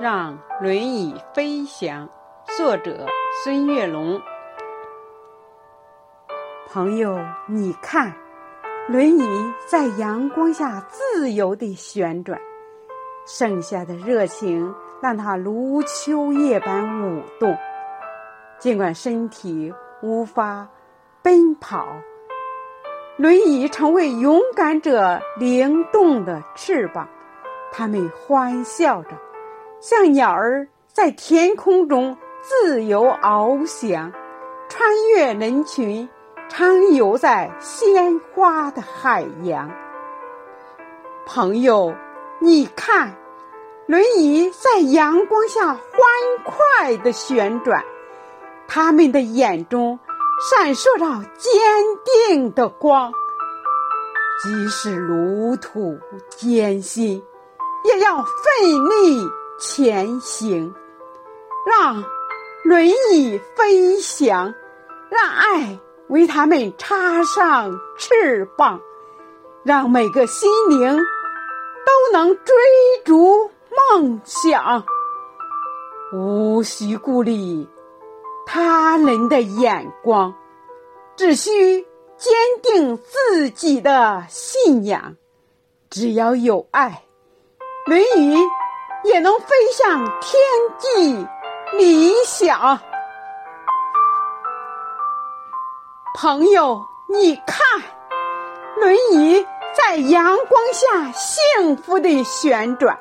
让轮椅飞翔。作者：孙月龙。朋友，你看，轮椅在阳光下自由地旋转，剩下的热情让它如秋叶般舞动。尽管身体无法奔跑，轮椅成为勇敢者灵动的翅膀。他们欢笑着，像鸟儿在天空中自由翱翔，穿越人群。畅游在鲜花的海洋，朋友，你看，轮椅在阳光下欢快的旋转，他们的眼中闪烁着坚定的光，即使路途艰辛，也要奋力前行，让轮椅飞翔，让爱。为他们插上翅膀，让每个心灵都能追逐梦想，无需顾虑他人的眼光，只需坚定自己的信仰。只要有爱，轮椅也能飞向天际理想。朋友，你看，轮椅在阳光下幸福的旋转。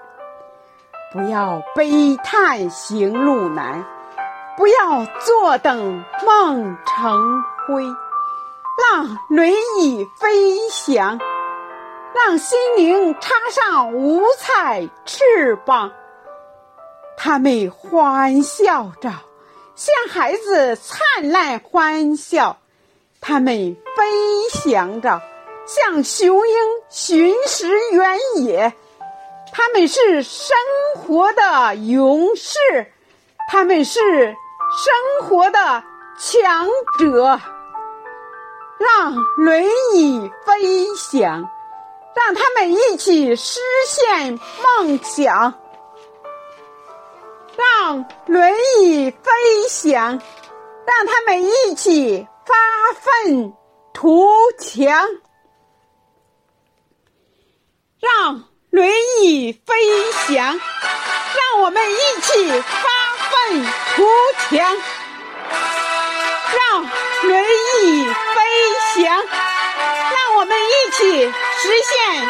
不要悲叹行路难，不要坐等梦成灰，让轮椅飞翔，让心灵插上五彩翅膀。他们欢笑着，像孩子灿烂欢笑。他们飞翔着，像雄鹰巡视原野。他们是生活的勇士，他们是生活的强者。让轮椅飞翔，让他们一起实现梦想。让轮椅飞翔，让他们一起。发愤图强，让轮椅飞翔，让我们一起发愤图强，让轮椅飞实现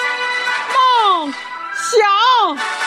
梦想。